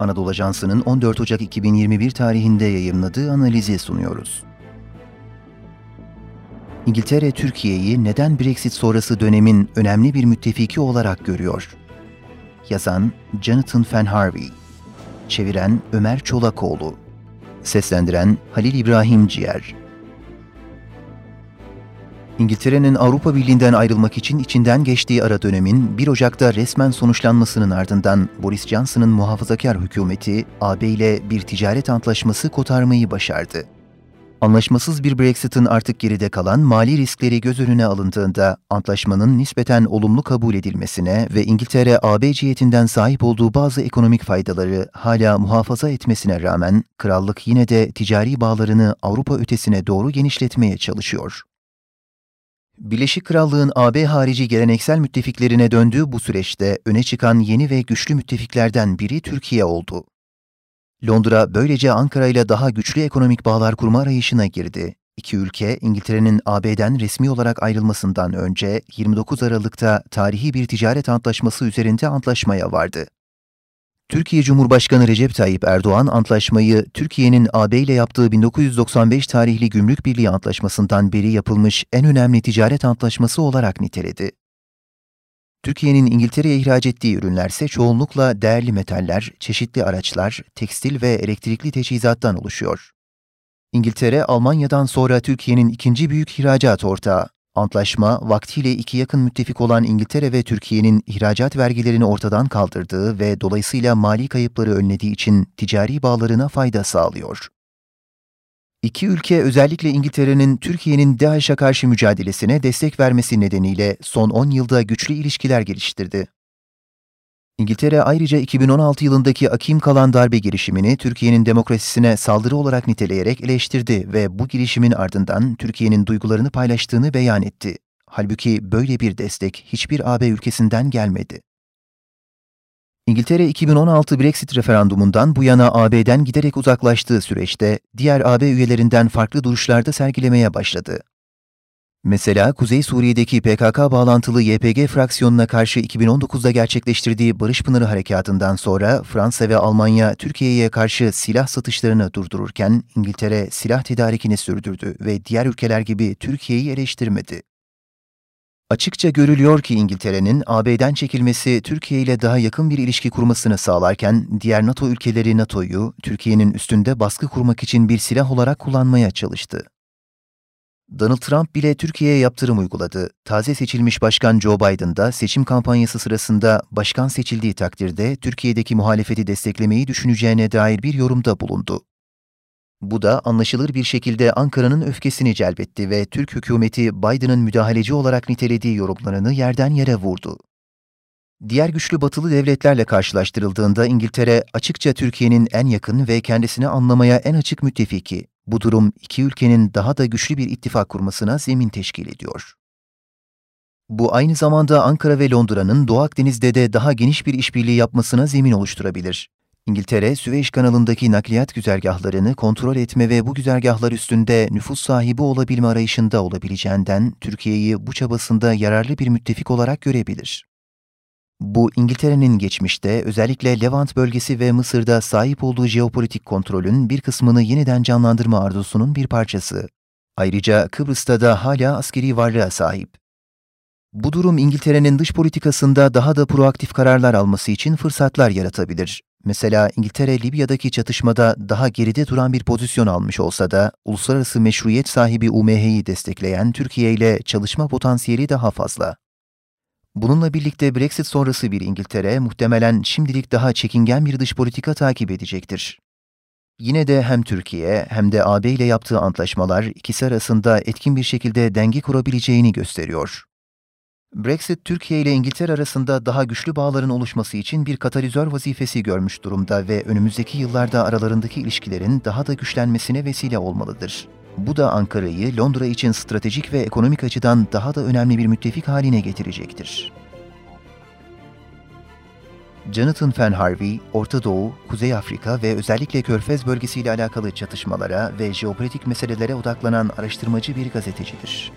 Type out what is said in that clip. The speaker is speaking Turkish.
Anadolu Ajansı'nın 14 Ocak 2021 tarihinde yayımladığı analizi sunuyoruz. İngiltere, Türkiye'yi neden Brexit sonrası dönemin önemli bir müttefiki olarak görüyor? Yazan Jonathan Fenharvey Çeviren Ömer Çolakoğlu Seslendiren Halil İbrahim Ciğer İngiltere'nin Avrupa Birliği'nden ayrılmak için içinden geçtiği ara dönemin 1 Ocak'ta resmen sonuçlanmasının ardından Boris Johnson'ın muhafazakar hükümeti AB ile bir ticaret antlaşması kotarmayı başardı. Anlaşmasız bir Brexit'in artık geride kalan mali riskleri göz önüne alındığında antlaşmanın nispeten olumlu kabul edilmesine ve İngiltere AB cihetinden sahip olduğu bazı ekonomik faydaları hala muhafaza etmesine rağmen krallık yine de ticari bağlarını Avrupa ötesine doğru genişletmeye çalışıyor. Birleşik Krallığın AB harici geleneksel müttefiklerine döndüğü bu süreçte öne çıkan yeni ve güçlü müttefiklerden biri Türkiye oldu. Londra böylece Ankara ile daha güçlü ekonomik bağlar kurma arayışına girdi. İki ülke İngiltere'nin AB'den resmi olarak ayrılmasından önce 29 Aralık'ta tarihi bir ticaret antlaşması üzerinde antlaşmaya vardı. Türkiye Cumhurbaşkanı Recep Tayyip Erdoğan antlaşmayı Türkiye'nin AB ile yaptığı 1995 tarihli Gümrük Birliği Antlaşması'ndan beri yapılmış en önemli ticaret antlaşması olarak niteledi. Türkiye'nin İngiltere'ye ihraç ettiği ürünlerse çoğunlukla değerli metaller, çeşitli araçlar, tekstil ve elektrikli teçhizattan oluşuyor. İngiltere, Almanya'dan sonra Türkiye'nin ikinci büyük ihracat ortağı. Antlaşma, vaktiyle iki yakın müttefik olan İngiltere ve Türkiye'nin ihracat vergilerini ortadan kaldırdığı ve dolayısıyla mali kayıpları önlediği için ticari bağlarına fayda sağlıyor. İki ülke özellikle İngiltere'nin Türkiye'nin DAEŞ'e karşı mücadelesine destek vermesi nedeniyle son 10 yılda güçlü ilişkiler geliştirdi. İngiltere ayrıca 2016 yılındaki akim kalan darbe girişimini Türkiye'nin demokrasisine saldırı olarak niteleyerek eleştirdi ve bu girişimin ardından Türkiye'nin duygularını paylaştığını beyan etti. Halbuki böyle bir destek hiçbir AB ülkesinden gelmedi. İngiltere 2016 Brexit referandumundan bu yana AB'den giderek uzaklaştığı süreçte diğer AB üyelerinden farklı duruşlarda sergilemeye başladı. Mesela Kuzey Suriye'deki PKK bağlantılı YPG fraksiyonuna karşı 2019'da gerçekleştirdiği Barış Pınarı Harekatı'ndan sonra Fransa ve Almanya Türkiye'ye karşı silah satışlarını durdururken İngiltere silah tedarikini sürdürdü ve diğer ülkeler gibi Türkiye'yi eleştirmedi. Açıkça görülüyor ki İngiltere'nin AB'den çekilmesi Türkiye ile daha yakın bir ilişki kurmasını sağlarken diğer NATO ülkeleri NATO'yu Türkiye'nin üstünde baskı kurmak için bir silah olarak kullanmaya çalıştı. Donald Trump bile Türkiye'ye yaptırım uyguladı. Taze seçilmiş Başkan Joe Biden da seçim kampanyası sırasında başkan seçildiği takdirde Türkiye'deki muhalefeti desteklemeyi düşüneceğine dair bir yorumda bulundu. Bu da anlaşılır bir şekilde Ankara'nın öfkesini celbetti ve Türk hükümeti Biden'ın müdahaleci olarak nitelediği yorumlarını yerden yere vurdu. Diğer güçlü batılı devletlerle karşılaştırıldığında İngiltere açıkça Türkiye'nin en yakın ve kendisini anlamaya en açık müttefiki. Bu durum iki ülkenin daha da güçlü bir ittifak kurmasına zemin teşkil ediyor. Bu aynı zamanda Ankara ve Londra'nın Doğu Akdeniz'de de daha geniş bir işbirliği yapmasına zemin oluşturabilir. İngiltere, Süveyş kanalındaki nakliyat güzergahlarını kontrol etme ve bu güzergahlar üstünde nüfus sahibi olabilme arayışında olabileceğinden Türkiye'yi bu çabasında yararlı bir müttefik olarak görebilir. Bu İngiltere'nin geçmişte özellikle Levant bölgesi ve Mısır'da sahip olduğu jeopolitik kontrolün bir kısmını yeniden canlandırma arzusunun bir parçası. Ayrıca Kıbrıs'ta da hala askeri varlığa sahip. Bu durum İngiltere'nin dış politikasında daha da proaktif kararlar alması için fırsatlar yaratabilir. Mesela İngiltere Libya'daki çatışmada daha geride duran bir pozisyon almış olsa da uluslararası meşruiyet sahibi UMH'yi destekleyen Türkiye ile çalışma potansiyeli daha fazla. Bununla birlikte Brexit sonrası bir İngiltere muhtemelen şimdilik daha çekingen bir dış politika takip edecektir. Yine de hem Türkiye hem de AB ile yaptığı antlaşmalar ikisi arasında etkin bir şekilde denge kurabileceğini gösteriyor. Brexit, Türkiye ile İngiltere arasında daha güçlü bağların oluşması için bir katalizör vazifesi görmüş durumda ve önümüzdeki yıllarda aralarındaki ilişkilerin daha da güçlenmesine vesile olmalıdır. Bu da Ankara'yı Londra için stratejik ve ekonomik açıdan daha da önemli bir müttefik haline getirecektir. Jonathan Fenharvey, Orta Doğu, Kuzey Afrika ve özellikle Körfez bölgesiyle alakalı çatışmalara ve jeopolitik meselelere odaklanan araştırmacı bir gazetecidir.